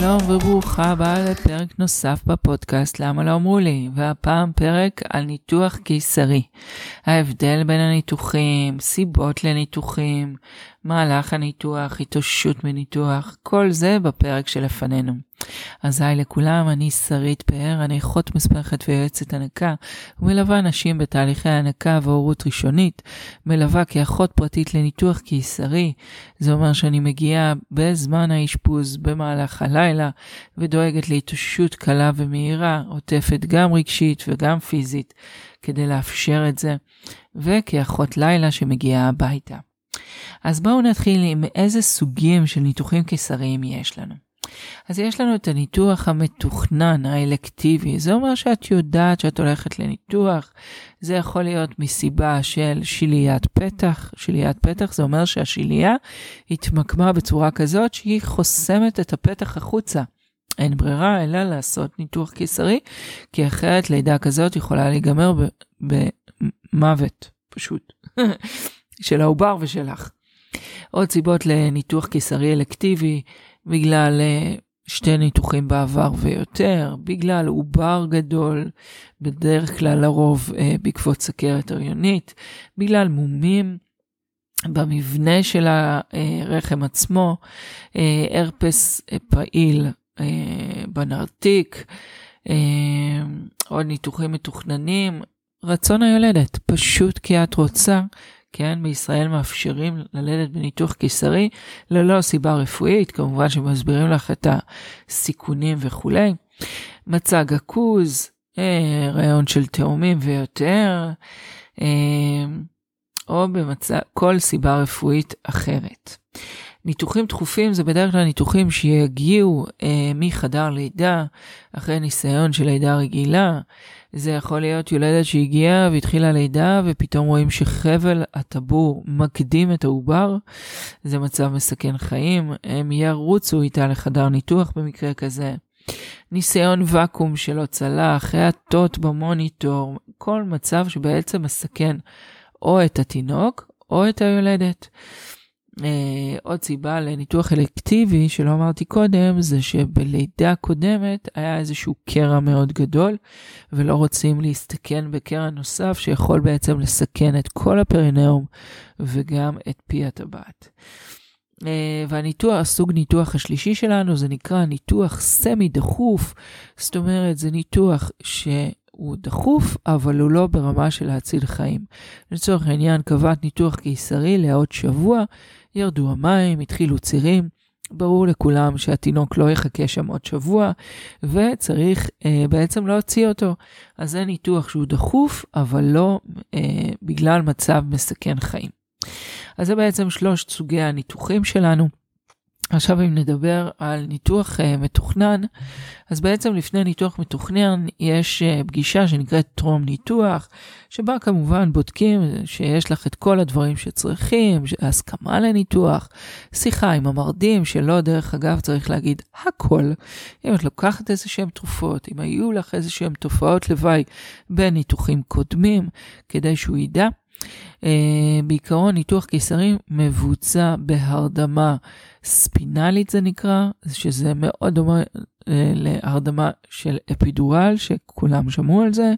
שלום וברוכה הבאה לפרק נוסף בפודקאסט למה לא אמרו לי, והפעם פרק על ניתוח קיסרי. ההבדל בין הניתוחים, סיבות לניתוחים, מהלך הניתוח, התאוששות מניתוח, כל זה בפרק שלפנינו. אז היי לכולם, אני שרית פאר, אני אחות מספחת ויועצת הנקה, ומלווה נשים בתהליכי הנקה והורות ראשונית, מלווה כאחות פרטית לניתוח קיסרי, זה אומר שאני מגיעה בזמן האשפוז במהלך הלילה, ודואגת להתאוששות קלה ומהירה, עוטפת גם רגשית וגם פיזית, כדי לאפשר את זה, וכאחות לילה שמגיעה הביתה. אז בואו נתחיל עם איזה סוגים של ניתוחים קיסריים יש לנו. אז יש לנו את הניתוח המתוכנן, האלקטיבי. זה אומר שאת יודעת שאת הולכת לניתוח. זה יכול להיות מסיבה של שליית פתח. שליית פתח זה אומר שהשלייה התמקמה בצורה כזאת שהיא חוסמת את הפתח החוצה. אין ברירה אלא לעשות ניתוח קיסרי, כי אחרת לידה כזאת יכולה להיגמר במוות, פשוט, של העובר ושלך. עוד סיבות לניתוח קיסרי אלקטיבי, בגלל אה, שתי ניתוחים בעבר ויותר, בגלל עובר גדול, בדרך כלל לרוב אה, בעקבות סכרת הריונית, בגלל מומים במבנה של הרחם עצמו, אה, הרפס פעיל בנרתיק, עוד ניתוחים מתוכננים, רצון היולדת, פשוט כי את רוצה כן, בישראל מאפשרים ללדת בניתוח קיסרי ללא סיבה רפואית, כמובן שמסבירים לך את הסיכונים וכולי. מצע גקוז, אה, רעיון של תאומים ויותר, אה, או במצע, כל סיבה רפואית אחרת. ניתוחים דחופים זה בדרך כלל ניתוחים שיגיעו אה, מחדר לידה, אחרי ניסיון של לידה רגילה. זה יכול להיות יולדת שהגיעה והתחילה לידה ופתאום רואים שחבל הטבור מקדים את העובר. זה מצב מסכן חיים, הם ירוצו איתה לחדר ניתוח במקרה כזה. ניסיון ואקום שלא צלח, האטות במוניטור, כל מצב שבעצם מסכן או את התינוק או את היולדת. אה, עוד סיבה לניתוח אלקטיבי שלא אמרתי קודם זה שבלידה קודמת היה איזשהו קרע מאוד גדול ולא רוצים להסתכן בקרע נוסף שיכול בעצם לסכן את כל הפרינאום וגם את פי הטבעת. אה, והניתוח, הסוג ניתוח השלישי שלנו זה נקרא ניתוח סמי דחוף, זאת אומרת זה ניתוח ש... הוא דחוף, אבל הוא לא ברמה של להציל חיים. לצורך העניין, קבעת ניתוח קיסרי לעוד שבוע, ירדו המים, התחילו צירים. ברור לכולם שהתינוק לא יחכה שם עוד שבוע, וצריך אה, בעצם להוציא אותו. אז זה ניתוח שהוא דחוף, אבל לא אה, בגלל מצב מסכן חיים. אז זה בעצם שלושת סוגי הניתוחים שלנו. עכשיו אם נדבר על ניתוח uh, מתוכנן, אז בעצם לפני ניתוח מתוכנן יש uh, פגישה שנקראת טרום ניתוח, שבה כמובן בודקים שיש לך את כל הדברים שצריכים, הסכמה לניתוח, שיחה עם המרדים, שלא דרך אגב צריך להגיד הכל. אם את לוקחת איזה שהם תרופות, אם היו לך איזה שהם תופעות לוואי בניתוחים קודמים, כדי שהוא ידע. Uh, בעיקרון ניתוח קיסרי מבוצע בהרדמה ספינלית זה נקרא, שזה מאוד דומה uh, להרדמה של אפידורל, שכולם שמעו על זה.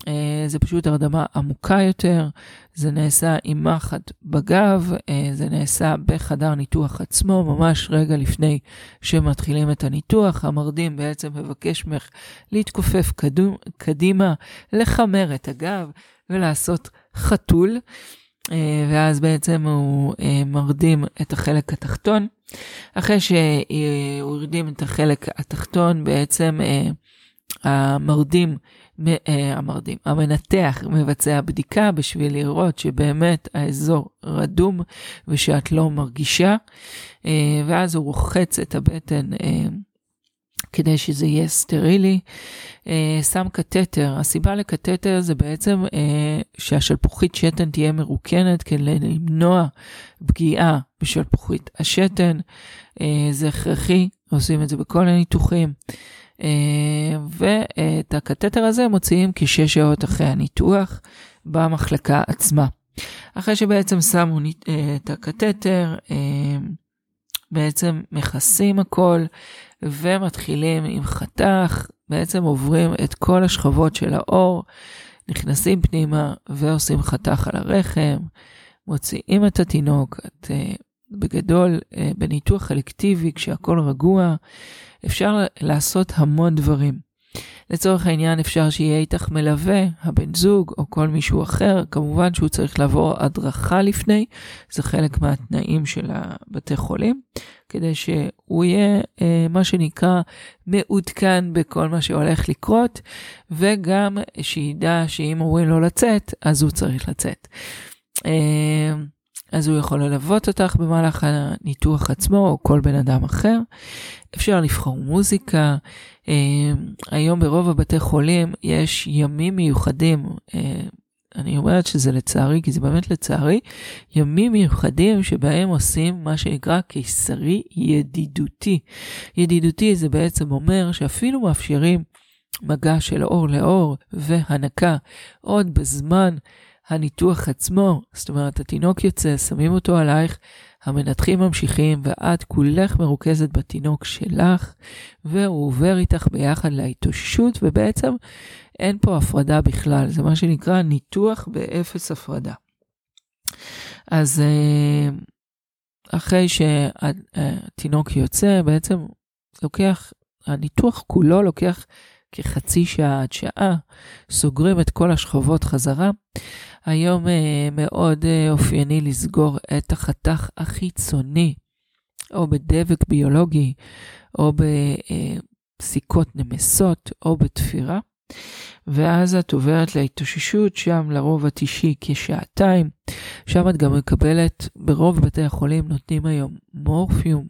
Uh, זה פשוט הרדמה עמוקה יותר, זה נעשה עם מחט בגב, uh, זה נעשה בחדר ניתוח עצמו, ממש רגע לפני שמתחילים את הניתוח. המרדים בעצם מבקש ממך להתכופף קדימה, לחמר את הגב ולעשות חתול, אה, ואז בעצם הוא אה, מרדים את החלק התחתון. אחרי שהוא הרדים את החלק התחתון, בעצם אה, המרדים, המרדים, המנתח מבצע בדיקה בשביל לראות שבאמת האזור רדום ושאת לא מרגישה, ואז הוא רוחץ את הבטן כדי שזה יהיה סטרילי. אה, שם קתטר, הסיבה לקתטר זה בעצם אה, שהשלפוחית שתן תהיה מרוקנת כדי למנוע פגיעה בשלפוחית השתן. אה, זה הכרחי, עושים את זה בכל הניתוחים. אה, ואת הקתטר הזה מוציאים כשש שעות אחרי הניתוח במחלקה עצמה. אחרי שבעצם שמו אה, את הקתטר, אה, בעצם מכסים הכל ומתחילים עם חתך, בעצם עוברים את כל השכבות של האור, נכנסים פנימה ועושים חתך על הרחם, מוציאים את התינוק, את, uh, בגדול, uh, בניתוח אלקטיבי, כשהכול רגוע, אפשר לעשות המון דברים. לצורך העניין אפשר שיהיה איתך מלווה, הבן זוג או כל מישהו אחר, כמובן שהוא צריך לעבור הדרכה לפני, זה חלק מהתנאים של הבתי חולים, כדי שהוא יהיה אה, מה שנקרא מעודכן בכל מה שהולך לקרות, וגם שידע שאם אומרים לו לצאת, אז הוא צריך לצאת. אה, אז הוא יכול ללוות אותך במהלך הניתוח עצמו או כל בן אדם אחר. אפשר לבחור מוזיקה. אה, היום ברוב הבתי חולים יש ימים מיוחדים. אה, אני אומרת שזה לצערי, כי זה באמת לצערי, ימים מיוחדים שבהם עושים מה שנקרא קיסרי ידידותי. ידידותי זה בעצם אומר שאפילו מאפשרים מגע של אור לאור והנקה עוד בזמן הניתוח עצמו, זאת אומרת, התינוק יוצא, שמים אותו עלייך, המנתחים ממשיכים, ואת כולך מרוכזת בתינוק שלך, והוא עובר איתך ביחד להתאוששות, ובעצם אין פה הפרדה בכלל, זה מה שנקרא ניתוח באפס הפרדה. אז אה, אחרי שהתינוק יוצא, בעצם לוקח, הניתוח כולו לוקח כחצי שעה עד שעה, סוגרים את כל השכבות חזרה. היום אה, מאוד אה, אופייני לסגור את החתך החיצוני, או בדבק ביולוגי, או בסיכות נמסות, או בתפירה. ואז את עוברת להתאוששות, שם לרוב את אישי כשעתיים. שם את גם מקבלת, ברוב בתי החולים נותנים היום מורפיום,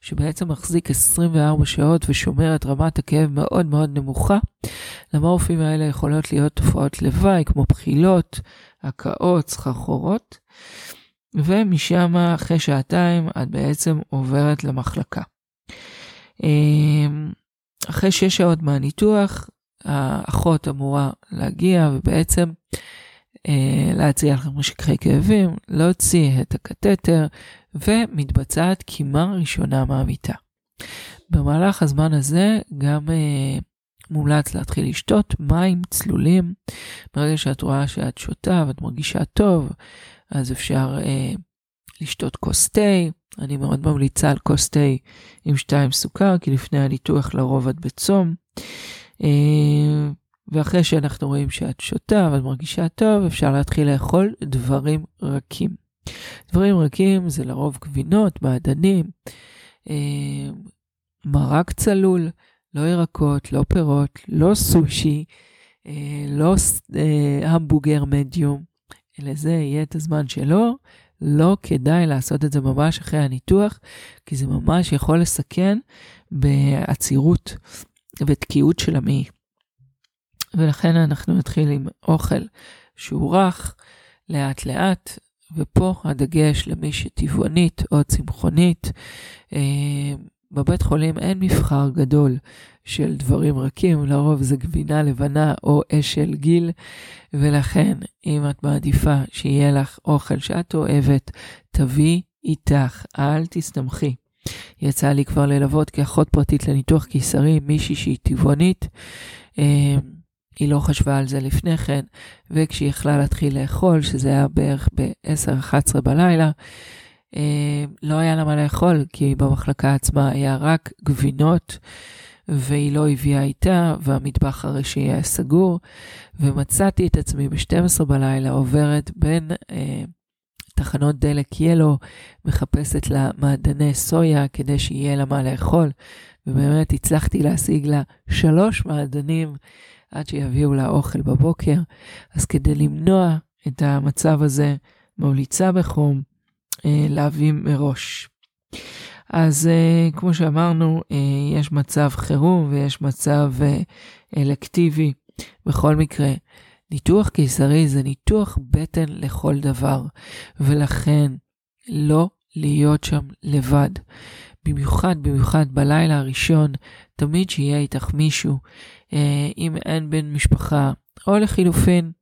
שבעצם מחזיק 24 שעות ושומר את רמת הכאב מאוד מאוד נמוכה. למורפיום האלה יכולות להיות תופעות לוואי, כמו בחילות, הקאות, סחרחורות. ומשם, אחרי שעתיים, את בעצם עוברת למחלקה. אמ, אחרי שש שעות מהניתוח, האחות אמורה להגיע ובעצם אה, להציע לכם משככי כאבים, להוציא את הקתטר ומתבצעת קימה ראשונה מהמיטה. במהלך הזמן הזה גם אה, מומלץ להתחיל לשתות מים צלולים. ברגע שאת רואה שאת שותה ואת מרגישה טוב, אז אפשר אה, לשתות כוס תה. אני מאוד ממליצה על כוס תה עם שתיים סוכר, כי לפני הניתוח לרוב את בצום. אה, ואחרי שאנחנו רואים שאת שותה ואת מרגישה טוב, אפשר להתחיל לאכול דברים רכים. דברים רכים זה לרוב גבינות, מעדנים, אה, מרק צלול, לא ירקות, לא פירות, לא סושי, אה, לא המבוגר מדיום. לזה יהיה את הזמן שלו. לא כדאי לעשות את זה ממש אחרי הניתוח, כי זה ממש יכול לסכן בעצירות ותקיעות של המעי. ולכן אנחנו נתחיל עם אוכל שהוא רך, לאט לאט, ופה הדגש למי שטבעונית או צמחונית. אה, בבית חולים אין מבחר גדול של דברים רכים, לרוב זה גבינה לבנה או אשל גיל, ולכן אם את מעדיפה שיהיה לך אוכל שאת אוהבת, תביאי איתך, אל תסתמכי יצא לי כבר ללוות כאחות פרטית לניתוח קיסרי מישהי שהיא טבעונית. אמ, היא לא חשבה על זה לפני כן, וכשהיא יכלה להתחיל לאכול, שזה היה בערך ב-10-11 בלילה, אמ, לא היה לה מה לאכול, כי במחלקה עצמה היה רק גבינות, והיא לא הביאה איתה, והמטבח הראשי היה סגור, ומצאתי את עצמי ב-12 בלילה עוברת בין... אה, תחנות דלק ילו, מחפשת לה מעדני סויה כדי שיהיה לה מה לאכול, ובאמת הצלחתי להשיג לה שלוש מעדנים עד שיביאו לה אוכל בבוקר. אז כדי למנוע את המצב הזה, ממליצה בחום אה, להביא מראש. אז אה, כמו שאמרנו, אה, יש מצב חירום ויש מצב אה, אלקטיבי. בכל מקרה, ניתוח קיסרי זה ניתוח בטן לכל דבר, ולכן לא להיות שם לבד. במיוחד, במיוחד בלילה הראשון, תמיד שיהיה איתך מישהו, אה, אם אין בן משפחה, או לחילופין,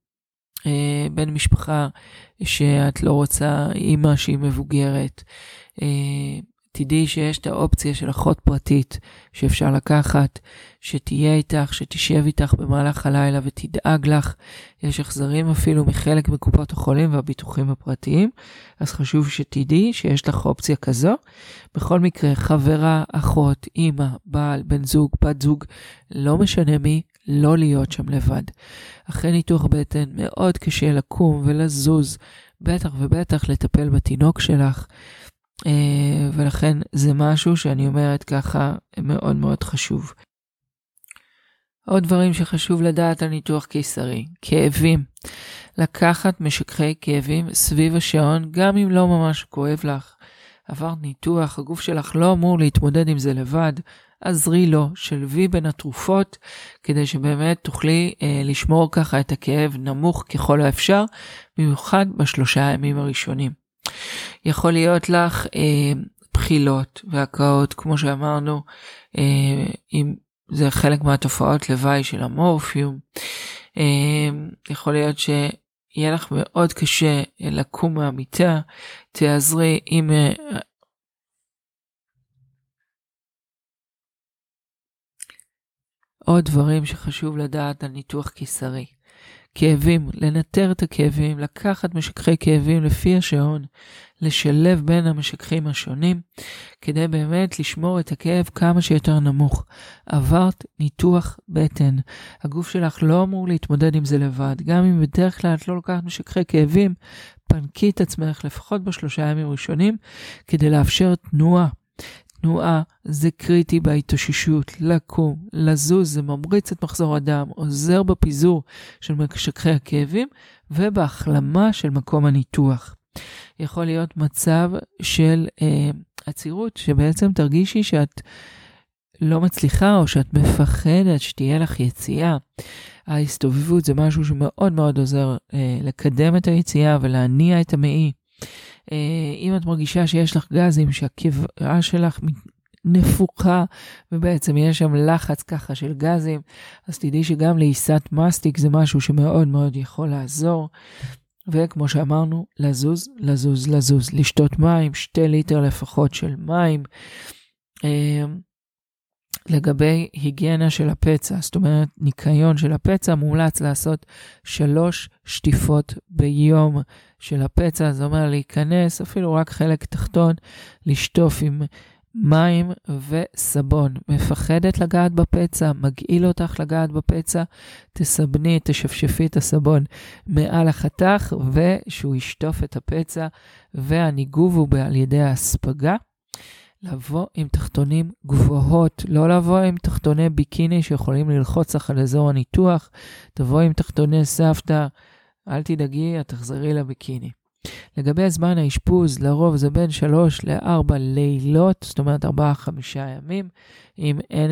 אה, בן משפחה שאת לא רוצה אימא שהיא מבוגרת. תדעי שיש את האופציה של אחות פרטית שאפשר לקחת, שתהיה איתך, שתשב איתך במהלך הלילה ותדאג לך. יש החזרים אפילו מחלק מקופות החולים והביטוחים הפרטיים, אז חשוב שתדעי שיש לך אופציה כזו. בכל מקרה, חברה, אחות, אימא, בעל, בן זוג, בת זוג, לא משנה מי, לא להיות שם לבד. אחרי ניתוח בטן מאוד קשה לקום ולזוז, בטח ובטח לטפל בתינוק שלך. אה, ולכן זה משהו שאני אומרת ככה מאוד מאוד חשוב. עוד דברים שחשוב לדעת על ניתוח קיסרי, כאבים. לקחת משככי כאבים סביב השעון, גם אם לא ממש כואב לך. עברת ניתוח, הגוף שלך לא אמור להתמודד עם זה לבד, עזרי לו, שלבי בין התרופות, כדי שבאמת תוכלי אה, לשמור ככה את הכאב נמוך ככל האפשר, במיוחד בשלושה הימים הראשונים. יכול להיות לך אה, בחילות והקאות, כמו שאמרנו, אה, אם זה חלק מהתופעות לוואי של המורפיום. אה, יכול להיות שיהיה לך מאוד קשה לקום מהמיטה, תעזרי עם... אה, עוד דברים שחשוב לדעת על ניתוח קיסרי. כאבים, לנטר את הכאבים, לקחת משככי כאבים לפי השעון, לשלב בין המשככים השונים, כדי באמת לשמור את הכאב כמה שיותר נמוך. עברת ניתוח בטן. הגוף שלך לא אמור להתמודד עם זה לבד. גם אם בדרך כלל את לא לוקחת משככי כאבים, פנקי את עצמך לפחות בשלושה ימים ראשונים, כדי לאפשר תנועה. תנועה זה קריטי בהתאוששות, לקום, לזוז, זה ממריץ את מחזור הדם, עוזר בפיזור של משככי הכאבים ובהחלמה של מקום הניתוח. יכול להיות מצב של אה, עצירות, שבעצם תרגישי שאת לא מצליחה או שאת מפחדת שתהיה לך יציאה. ההסתובבות זה משהו שמאוד מאוד עוזר אה, לקדם את היציאה ולהניע את המעי. אה, אם את מרגישה שיש לך גזים, שהקיבה שלך נפוחה, ובעצם יש שם לחץ ככה של גזים, אז תדעי שגם לעיסת מסטיק זה משהו שמאוד מאוד יכול לעזור. וכמו שאמרנו, לזוז, לזוז, לזוז, לשתות מים, שתי ליטר לפחות של מים. לגבי היגיינה של הפצע, זאת אומרת ניקיון של הפצע, מומלץ לעשות שלוש שטיפות ביום של הפצע, זה אומר להיכנס, אפילו רק חלק תחתון, לשטוף עם מים וסבון. מפחדת לגעת בפצע, מגעיל אותך לגעת בפצע, תסבני, תשפשפי את הסבון מעל החתך ושהוא ישטוף את הפצע, והניגוב הוא על ידי ההספגה. לבוא עם תחתונים גבוהות, לא לבוא עם תחתוני ביקיני שיכולים ללחוץ לך על אזור הניתוח, תבוא עם תחתוני סבתא, אל תדאגי, את תחזרי לביקיני. לגבי זמן האשפוז, לרוב זה בין 3 ל-4 לילות, זאת אומרת 4-5 ימים, אם אין...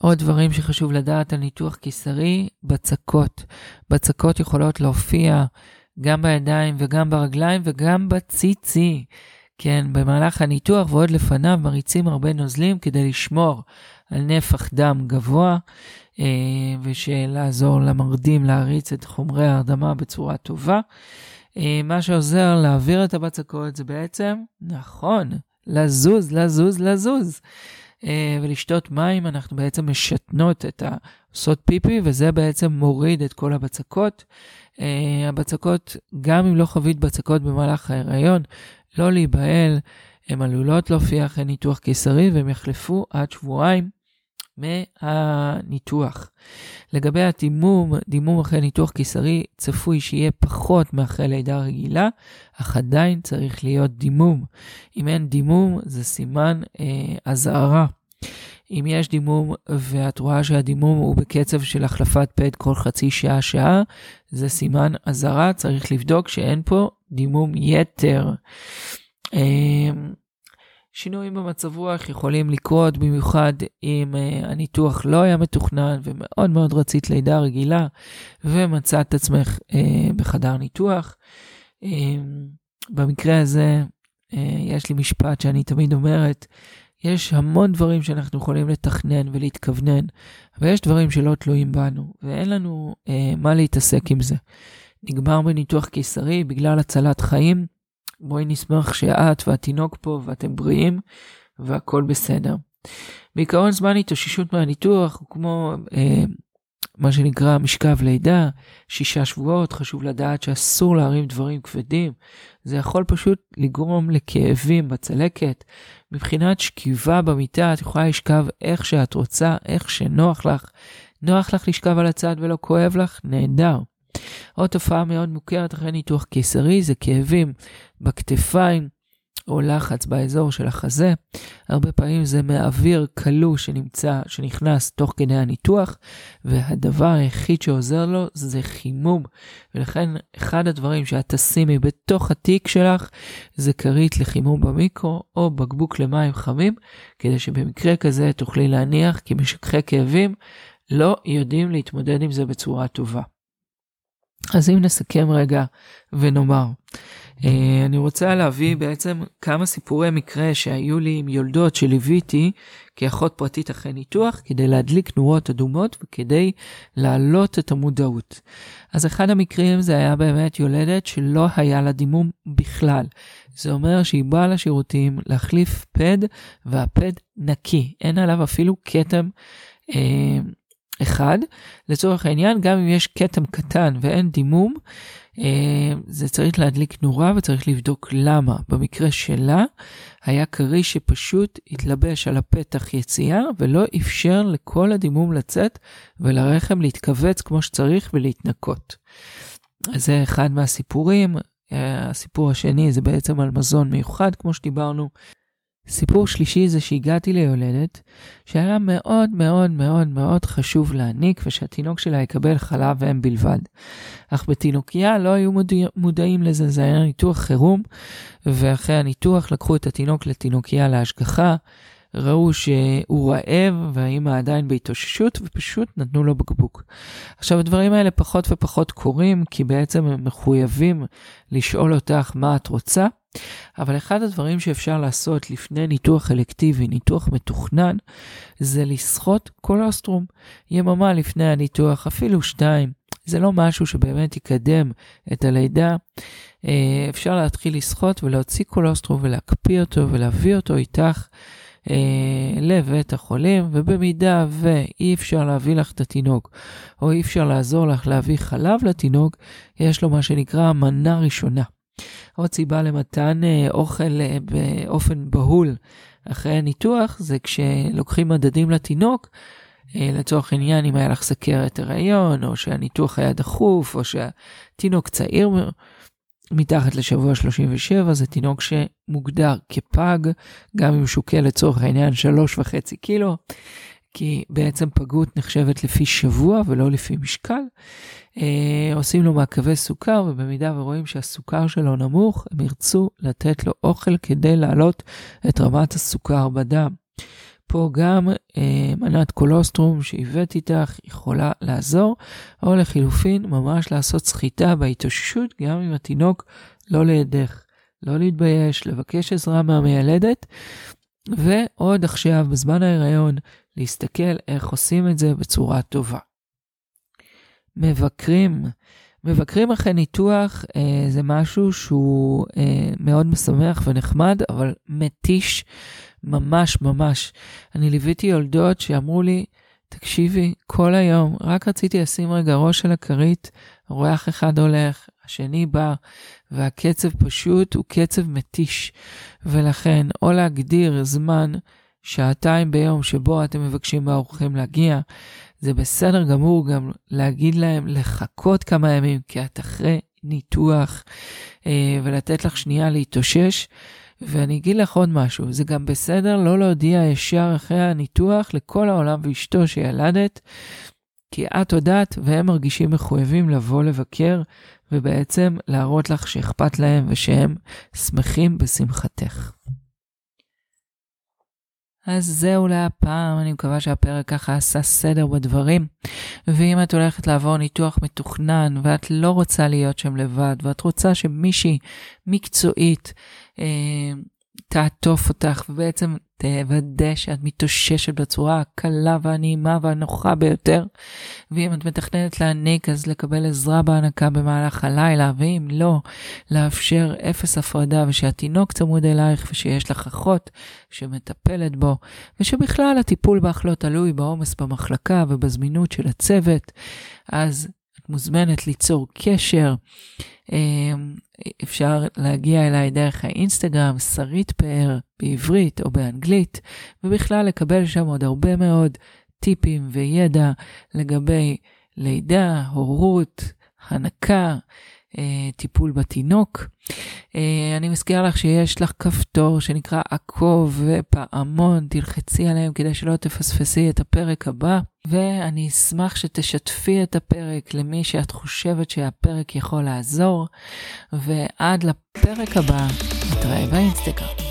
עוד דברים שחשוב לדעת על ניתוח קיסרי, בצקות. בצקות יכולות להופיע גם בידיים וגם ברגליים וגם בציצי. כן, במהלך הניתוח ועוד לפניו מריצים הרבה נוזלים כדי לשמור על נפח דם גבוה אה, ושלעזור למרדים להריץ את חומרי ההרדמה בצורה טובה. אה, מה שעוזר להעביר את הבצקות זה בעצם, נכון, לזוז, לזוז, לזוז. אה, ולשתות מים, אנחנו בעצם משתנות את ה... עושות פיפי, וזה בעצם מוריד את כל הבצקות. הבצקות, גם אם לא חווית בצקות במהלך ההיריון, לא להיבהל, הן עלולות להופיע אחרי ניתוח קיסרי והם יחלפו עד שבועיים מהניתוח. לגבי הדימום, דימום אחרי ניתוח קיסרי צפוי שיהיה פחות מאחרי לידה רגילה, אך עדיין צריך להיות דימום. אם אין דימום זה סימן אה, אזהרה. אם יש דימום ואת רואה שהדימום הוא בקצב של החלפת פד כל חצי שעה-שעה, זה סימן אזהרה, צריך לבדוק שאין פה דימום יתר. אמ, שינויים במצב רוח יכולים לקרות במיוחד אם uh, הניתוח לא היה מתוכנן ומאוד מאוד רצית לידה רגילה ומצאת את עצמך uh, בחדר ניתוח. Uh, במקרה הזה uh, יש לי משפט שאני תמיד אומרת, יש המון דברים שאנחנו יכולים לתכנן ולהתכוונן, ויש דברים שלא תלויים בנו, ואין לנו uh, מה להתעסק עם זה. נגמר בניתוח קיסרי בגלל הצלת חיים, בואי נשמח שאת והתינוק פה ואתם בריאים והכל בסדר. בעיקרון זמן התאוששות מהניתוח הוא כמו אה, מה שנקרא משכב לידה, שישה שבועות, חשוב לדעת שאסור להרים דברים כבדים. זה יכול פשוט לגרום לכאבים בצלקת. מבחינת שכיבה במיטה, את יכולה לשכב איך שאת רוצה, איך שנוח לך. נוח לך לשכב על הצד ולא כואב לך? נהדר. עוד תופעה מאוד מוכרת אחרי ניתוח קיסרי זה כאבים בכתפיים, או לחץ באזור של החזה. הרבה פעמים זה מאוויר כלוא שנמצא, שנכנס תוך כדי הניתוח, והדבר היחיד שעוזר לו זה חימום. ולכן אחד הדברים שאת תשימי בתוך התיק שלך זה כרית לחימום במיקרו, או בקבוק למים חמים, כדי שבמקרה כזה תוכלי להניח כי משככי כאבים לא יודעים להתמודד עם זה בצורה טובה. אז אם נסכם רגע ונאמר, אה, אני רוצה להביא בעצם כמה סיפורי מקרה שהיו לי עם יולדות שליוויתי כאחות פרטית אחרי ניתוח כדי להדליק נורות אדומות וכדי להעלות את המודעות. אז אחד המקרים זה היה באמת יולדת שלא היה לה דימום בכלל. זה אומר שהיא באה לשירותים להחליף פד והפד נקי, אין עליו אפילו כתם. אחד, לצורך העניין, גם אם יש כתם קטן ואין דימום, אה, זה צריך להדליק נורה וצריך לבדוק למה. במקרה שלה היה כריש שפשוט התלבש על הפתח יציאה ולא אפשר לכל הדימום לצאת ולרחם להתכווץ כמו שצריך ולהתנקות. זה אחד מהסיפורים. אה, הסיפור השני זה בעצם על מזון מיוחד, כמו שדיברנו. סיפור שלישי זה שהגעתי ליולדת שהיה מאוד מאוד מאוד מאוד חשוב להעניק ושהתינוק שלה יקבל חלב אם בלבד. אך בתינוקיה לא היו מודע, מודעים לזה, זה היה ניתוח חירום, ואחרי הניתוח לקחו את התינוק לתינוקיה להשגחה, ראו שהוא רעב והאימא עדיין בהתאוששות ופשוט נתנו לו בקבוק. עכשיו הדברים האלה פחות ופחות קורים כי בעצם הם מחויבים לשאול אותך מה את רוצה. אבל אחד הדברים שאפשר לעשות לפני ניתוח אלקטיבי, ניתוח מתוכנן, זה לסחוט קולוסטרום. יממה לפני הניתוח, אפילו שתיים. זה לא משהו שבאמת יקדם את הלידה. אה, אפשר להתחיל לסחוט ולהוציא קולוסטרום ולהקפיא אותו ולהביא אותו איתך. אה, לבית החולים, ובמידה ואי אפשר להביא לך את התינוק, או אי אפשר לעזור לך להביא חלב לתינוק, יש לו מה שנקרא מנה ראשונה. עוד סיבה למתן אה, אוכל אה, באופן בהול אחרי הניתוח זה כשלוקחים מדדים לתינוק, אה, לצורך העניין אם היה לך סכרת הריון, או שהניתוח היה דחוף, או שהתינוק צעיר מתחת לשבוע 37, זה תינוק שמוגדר כפג, גם אם שוקל לצורך העניין 3.5 קילו. כי בעצם פגות נחשבת לפי שבוע ולא לפי משקל. אה, עושים לו מעקבי סוכר, ובמידה ורואים שהסוכר שלו נמוך, הם ירצו לתת לו אוכל כדי להעלות את רמת הסוכר בדם. פה גם אה, מנת קולוסטרום שהבאת איתך יכולה לעזור, או לחילופין ממש לעשות סחיטה בהתאוששות גם עם התינוק לא לידך. לא להתבייש, לבקש עזרה מהמיילדת, ועוד עכשיו בזמן ההיריון להסתכל איך עושים את זה בצורה טובה. מבקרים, מבקרים אחרי ניתוח אה, זה משהו שהוא אה, מאוד משמח ונחמד, אבל מתיש ממש ממש. אני ליוויתי יולדות שאמרו לי, תקשיבי, כל היום, רק רציתי לשים רגע ראש על הכרית, אורח אחד הולך, השני בא, והקצב פשוט הוא קצב מתיש. ולכן, או להגדיר זמן שעתיים ביום שבו אתם מבקשים מהאורחים להגיע, זה בסדר גמור גם להגיד להם לחכות כמה ימים, כי את אחרי ניתוח, אה, ולתת לך שנייה להתאושש. ואני אגיד לך עוד משהו, זה גם בסדר לא להודיע ישר אחרי הניתוח לכל העולם ואשתו שילדת, כי את יודעת והם מרגישים מחויבים לבוא לבקר ובעצם להראות לך שאכפת להם ושהם שמחים בשמחתך. אז זהו להפעם, אני מקווה שהפרק ככה עשה סדר בדברים. ואם את הולכת לעבור ניתוח מתוכנן ואת לא רוצה להיות שם לבד, ואת רוצה שמישהי מקצועית אה, תעטוף אותך ובעצם תוודא שאת מתאוששת בצורה הקלה והנעימה והנוחה ביותר. ואם את מתכננת להעניק אז לקבל עזרה בהנקה במהלך הלילה, ואם לא, לאפשר אפס הפרדה ושהתינוק צמוד אלייך ושיש לך אחות שמטפלת בו, ושבכלל הטיפול בך לא תלוי בעומס במחלקה ובזמינות של הצוות, אז מוזמנת ליצור קשר. אמ, אפשר להגיע אליי דרך האינסטגרם, שרית פאר, בעברית או באנגלית, ובכלל לקבל שם עוד הרבה מאוד טיפים וידע לגבי לידה, הורות, הנקה, טיפול בתינוק. אה, אני מזכירה לך שיש לך כפתור שנקרא עקוב ופעמון, תלחצי עליהם כדי שלא תפספסי את הפרק הבא, ואני אשמח שתשתפי את הפרק למי שאת חושבת שהפרק יכול לעזור, ועד לפרק הבא, נתראה באינסטגרם.